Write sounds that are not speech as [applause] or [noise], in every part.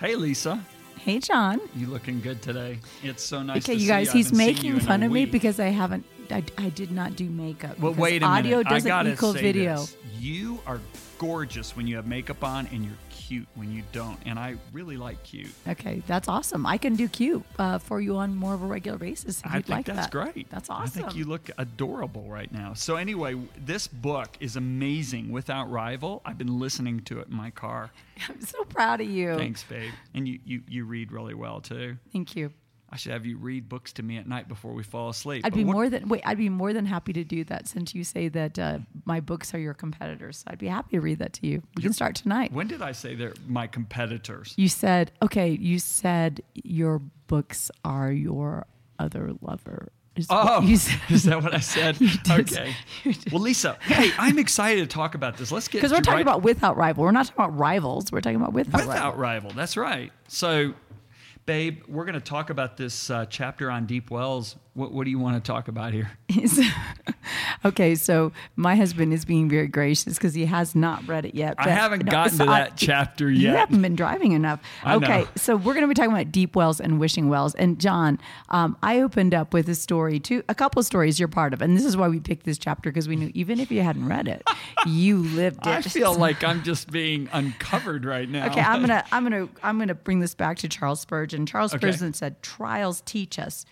Hey, Lisa. Hey, John. You looking good today? It's so nice. Okay, to you guys, I he's you making fun of me because I haven't. I, I did not do makeup. Well, wait a audio minute. I doesn't gotta equal say video. this. You are gorgeous when you have makeup on, and you're cute when you don't. And I really like cute. Okay, that's awesome. I can do cute uh, for you on more of a regular basis. If I think like that's that. great. That's awesome. I think you look adorable right now. So anyway, this book is amazing, without rival. I've been listening to it in my car. [laughs] I'm so proud of you. Thanks, babe. And you, you, you read really well too. Thank you. I should have you read books to me at night before we fall asleep. I'd But be what- more than wait. I'd be more than happy to do that since you say that uh, my books are your competitors. So I'd be happy to read that to you. We can start tonight. When did I say they're my competitors? You said okay. You said your books are your other lover. is Oh, [laughs] is that what I said? [laughs] Okay. Well, Lisa, hey, I'm excited to talk about this. Let's get [laughs] Because we're talking right- about without rival. We're not talking about rivals. We're talking about without, without rival. rival. That's right. So, babe, we're going to talk about this uh, chapter on deep wells. What, what do you want to talk about here? [laughs] okay, so my husband is being very gracious because he has not read it yet. I haven't no, gotten to I- that chapter yet. You haven't been driving enough. I okay, know. so we're going to be talking about deep wells and wishing wells. And John, um, I opened up with a story, too, a couple of stories you're part of, and this is why we picked this chapter because we knew even if you hadn't read it, you lived [laughs] it. I feel [laughs] like I'm just being uncovered right now. Okay, I'm gonna I'm gonna I'm gonna bring this back to Charles Spurgeon. Charles Okay. Spurgeon said, "Trials teach us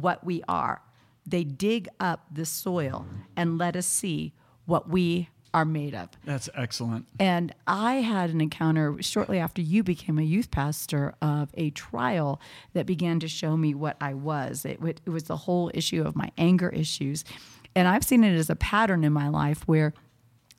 what we are. They dig up the soil and let us see what we are made of." That's excellent. And I had an encounter shortly after you became a youth pastor of a trial that began to show me what I was. It, it was the whole issue of my anger issues. And I've seen it as a pattern in my life where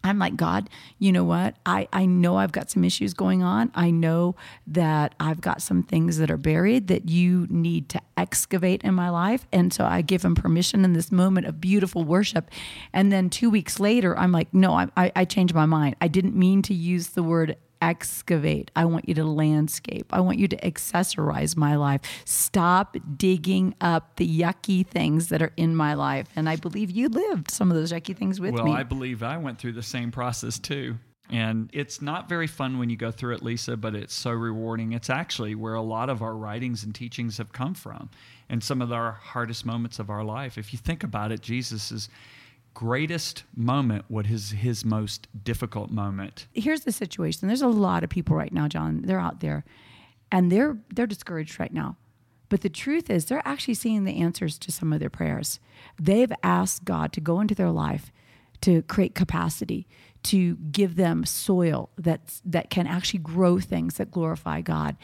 I'm like, God, you know what? I, I know I've got some issues going on. I know that I've got some things that are buried that you need to excavate in my life. And so I give him permission in this moment of beautiful worship. And then two weeks later, I'm like, no, I, I, I changed my mind. I didn't mean to use the word excavate. I want you to landscape. I want you to accessorize my life. Stop digging up the yucky things that are in my life. And I believe you lived some of those yucky things with Well, me. Well, I believe I went through the same process too. And it's not very fun when you go through it, Lisa, but it's so rewarding. It's actually where a lot of our writings and teachings have come from and some of our hardest moments of our life. If you think about it, Jesus' greatest moment was his, his most difficult moment. here's the situation. There's a lot of people right now, John. They're out there, and they're they're discouraged right now. But the truth is, they're actually seeing the answers to some of their prayers. They've asked God to go into their life to create capacity, to give them soil that's that can actually grow things that glorify God.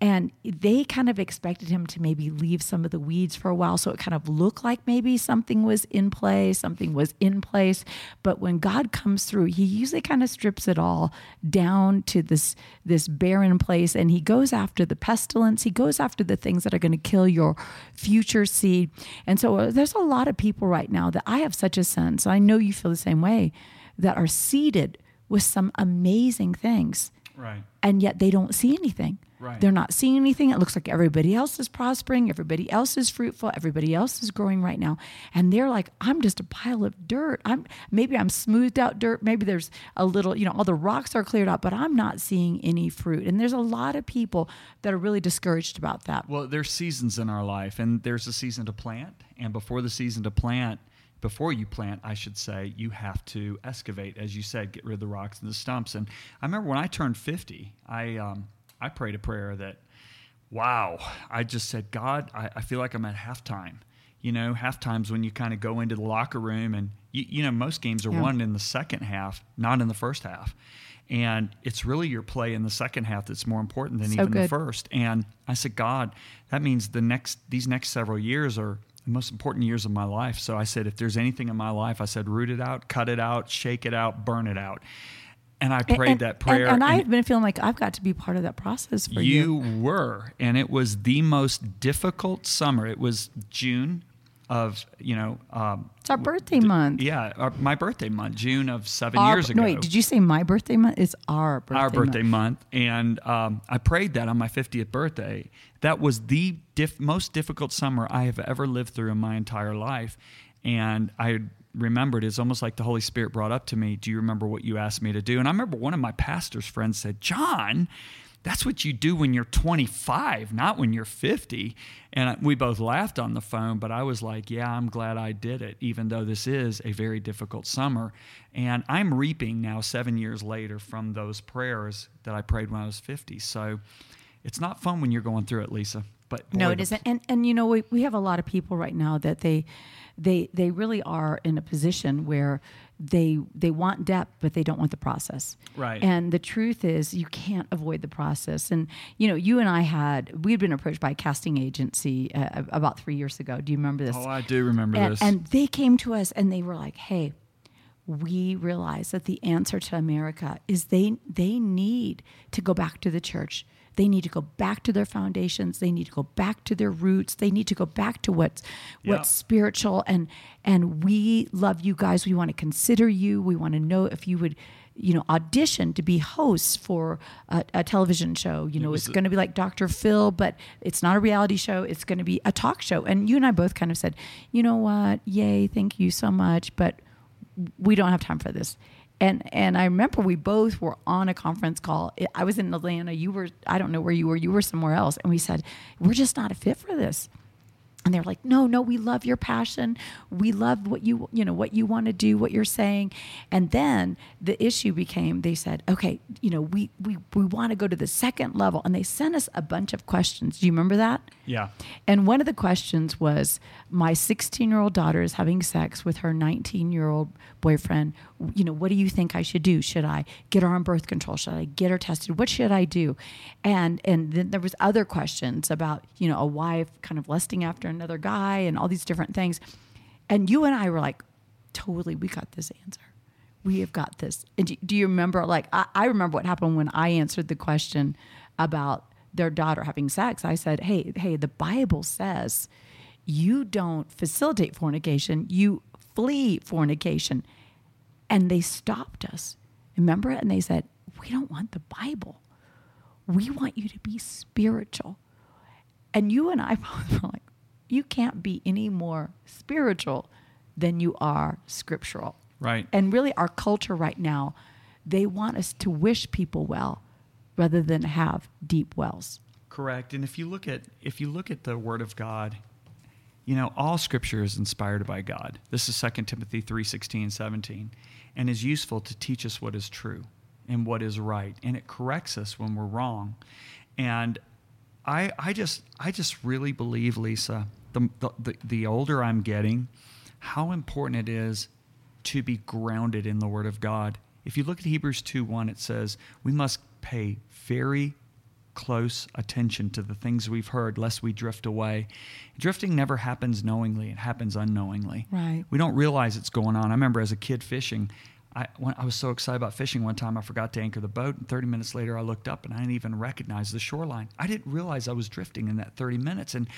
And they kind of expected him to maybe leave some of the weeds for a while so it kind of looked like maybe something was in play, something was in place. But when God comes through, he usually kind of strips it all down to this this barren place and he goes after the pestilence, he goes after the things that are going to kill your future seed. And so uh, there's a lot of people right now that I have such a sense, I know you feel the same way, that are seeded with some amazing things Right. and yet they don't see anything. Right. They're not seeing anything. It looks like everybody else is prospering, everybody else is fruitful, everybody else is growing right now. And they're like, I'm just a pile of dirt. I'm maybe I'm smoothed out dirt, maybe there's a little, you know, all the rocks are cleared out, but I'm not seeing any fruit. And there's a lot of people that are really discouraged about that. Well, there's seasons in our life, and there's a season to plant. And before the season to plant, before you plant, I should say, you have to excavate, as you said, get rid of the rocks and the stumps. And I remember when I turned 50, I um, I prayed a prayer that, wow, I just said, God, I, I feel like I'm at halftime. You know, halftime's when you kind of go into the locker room, and you, you know most games are Yeah. won in the second half, not in the first half. And it's really your play in the second half that's more important than So even the first. And I said, God, that means the next these next several years are most important years of my life. So I said, if there's anything in my life, I said, root it out, cut it out, shake it out, burn it out. And I prayed and, that prayer. And, and I've been feeling like I've got to be part of that process for you. you were, and it was the most difficult summer. It was June of you know. Um, It's our birthday month. yeah, our, my birthday month, June of seven Our- years ago. No, wait, did you say my birthday month? It's our birthday our birthday month. month, and um, I prayed that on my 50th birthday. That was the diff- most difficult summer I have ever lived through in my entire life, and I remembered it's almost like the Holy Spirit brought up to me, "Do you remember what you asked me to do?" And I remember one of my pastor's friends said, "John." That's what you do when you're 25, not when you're 50. And we both laughed on the phone, but I was like, yeah, I'm glad I did it, even though this is a very difficult summer. And I'm reaping now, seven years later, from those prayers that I prayed when I was 50. So it's not fun when you're going through it, Lisa. But no, it isn't. And and you know we, we have a lot of people right now that they they they really are in a position where they they want depth but they don't want the process. Right. And the truth is you can't avoid the process. And you know you and I had we'd been approached by a casting agency uh, about three years ago. Do you remember this? Oh, I do remember and, this. and they came to us and they were like, "Hey, we realize that the answer to America is they they need to go back to the church. They need to go back to their foundations. They need to go back to their roots. They need to go back to what's Yeah. what's spiritual and and we love you guys. We want to consider you. We want to know if you would you know audition to be hosts for a, a television show you know was it's going to be like dr phil but it's not a reality show it's going to be a talk show and you and i both kind of said you know what yay thank you so much but we don't have time for this. And and I remember we both were on a conference call. I was in Atlanta. You were I don't know where you were. You were somewhere else. And we said we're just not a fit for this. And they're like, no, no, we love your passion. We love what you, you know, what you want to do, what you're saying. And then the issue became, they said, okay, you know, we we we want to go to the second level, and they sent us a bunch of questions. Do you remember that? yeah. And one of the questions was My 16 year old daughter is having sex with her 19 year old boyfriend. You know, what do you think I should do? Should I get her on birth control? Should I get her tested? What should I do? And and then there was other questions about, you know, a wife kind of lusting after another guy and all these different things. And you and I were like, totally, we got this answer. We have got this. And do, do you remember, like, I, I remember what happened when I answered the question about their daughter having sex. I said, hey, hey, the Bible says you don't facilitate fornication, you flee fornication. And they stopped us. Remember it? And they said, we don't want the Bible. We want you to be spiritual. And you and I [laughs] both were like, you can't be any more spiritual than you are scriptural. Right. And really, our culture right now, they want us to wish people well rather than have deep wells. Correct. And if you look at if you look at the Word of God, you know all Scripture is inspired by God. This is 2 Timothy three sixteen and seventeen, and is useful to teach us what is true and what is right, and it corrects us when we're wrong. And I I just I just really believe, Lisa, the the, the, the older I'm getting, how important it is to be grounded in the Word of God. If you look at Hebrews 2 1, it says, We must pay very close attention to the things we've heard, lest we drift away. Drifting never happens knowingly, it happens unknowingly. Right. We don't realize it's going on. I remember as a kid fishing, I, when I was so excited about fishing one time, I forgot to anchor the boat, and 30 minutes later, I looked up and I didn't even recognize the shoreline. I didn't realize I was drifting in that 30 minutes. And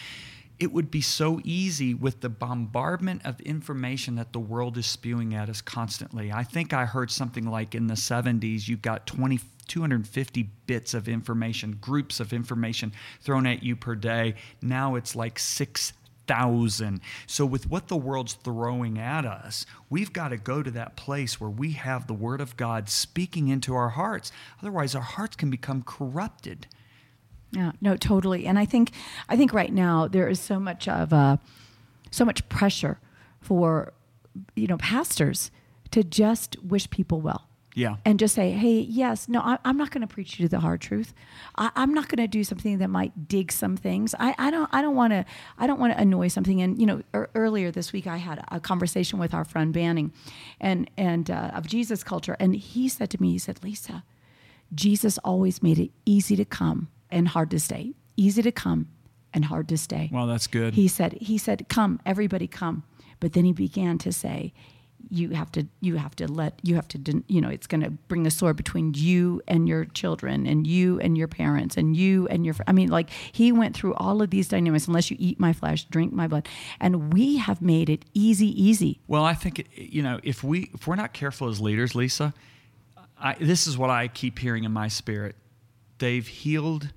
it would be so easy with the bombardment of information that the world is spewing at us constantly. I think I heard something like in the 70s, you've got 20, 250 bits of information, groups of information thrown at you per day. Now it's like 6,000. So, with what the world's throwing at us, we've got to go to that place where we have the Word of God speaking into our hearts. Otherwise, our hearts can become corrupted. Yeah, no, totally. And I think I think right now there is so much of uh, so much pressure for you know pastors to just wish people well. Yeah. And just say, hey, yes, no, I, I'm not going to preach you the hard truth. I, I'm not going to do something that might dig some things. I, I don't, I don't want to, I don't want to annoy something. And you know, er, earlier this week I had a conversation with our friend Banning, and and uh, of Jesus culture, and he said to me, he said, Lisa, Jesus always made it easy to come and hard to stay. Easy to come and hard to stay. Well, that's good. He said, he said, come, everybody come. But then he began to say, you have to, you have to let, you have to, you know, it's going to bring a sword between you and your children and you and your parents and you and your, I mean, like he went through all of these dynamics, unless you eat my flesh, drink my blood. And we have made it easy, easy. Well, I think you know if we if we're not careful as leaders, Lisa, I, this is what I keep hearing in my spirit. They've healed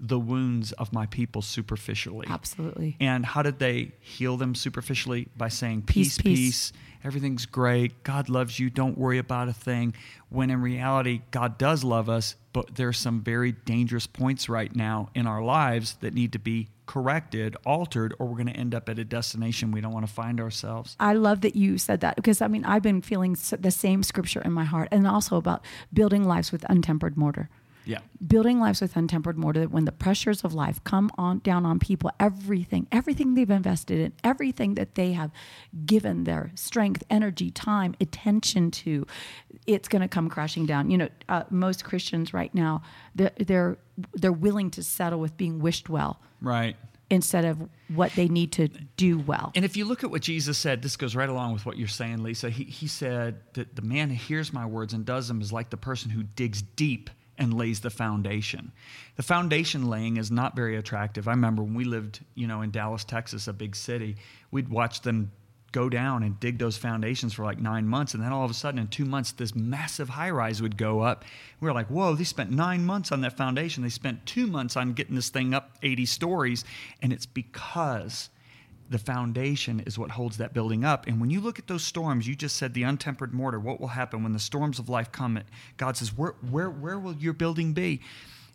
the wounds of my people superficially. Absolutely. And how did they heal them superficially? By saying, peace, Peace, peace, everything's great, God loves you, don't worry about a thing. When in reality, God does love us, but there's some very dangerous points right now in our lives that need to be corrected, altered, or we're going to end up at a destination we don't want to find ourselves. I love that you said that because I mean, I've been feeling the same scripture in my heart and also about building lives with untempered mortar. Yeah. building lives with untempered mortar that when the pressures of life come on down on people everything everything they've invested in everything that they have given their strength energy time attention to it's going to come crashing down you know uh, most christians right now they're, they're they're willing to settle with being wished well Right. instead of what they need to do well And if you look at what Jesus said, this goes right along with what you're saying, Lisa. He, he said that the man who hears my words and does them is like the person who digs deep and lays the foundation. The foundation laying is not very attractive. I remember when we lived, you know, in Dallas, Texas, a big city, we'd watch them go down and dig those foundations for like nine months. And then all of a sudden, in two months, this massive high rise would go up. We were like, whoa, they spent nine months on that foundation. They spent two months on getting this thing up 80 stories. And it's because the foundation is what holds that building up. And when you look at those storms, you just said the untempered mortar, what will happen when the storms of life come? God says, where, where, where will your building be?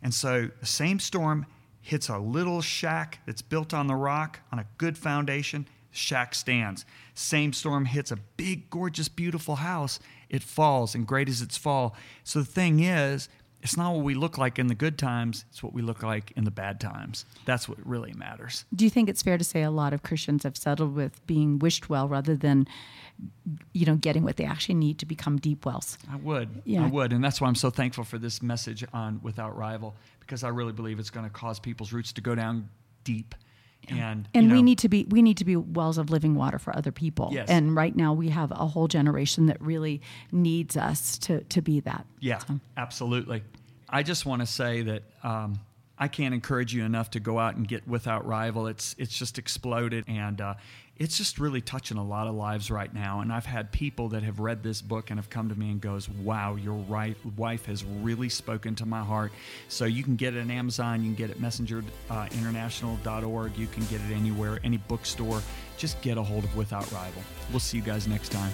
And so the same storm hits a little shack that's built on the rock on a good foundation, shack stands. Same storm hits a big, gorgeous, beautiful house, it falls, and great is its fall. So the thing is, it's not what we look like in the good times, it's what we look like in the bad times. That's what really matters. do you think it's fair to say a lot of christians have settled with being wished well rather than you know getting what they actually need to become deep wells I would. Yeah. I would. And that's why I'm so thankful for this message on Without Rival, because I really believe it's going to cause people's roots to go down deep. And, and we know, need to be we need to be wells of living water for other people Yes. and right now we have a whole generation that really needs us to to be that Yeah, So, absolutely. I just want to say that um, I can't encourage you enough to go out and get Without Rival. It's it's just exploded, and uh, it's just really touching a lot of lives right now. And I've had people that have read this book and have come to me and goes, "Wow, your wife has really spoken to my heart." So you can get it on Amazon, you can get it messengerinternational.org, you can get it anywhere, any bookstore. Just get a hold of Without Rival. We'll see you guys next time.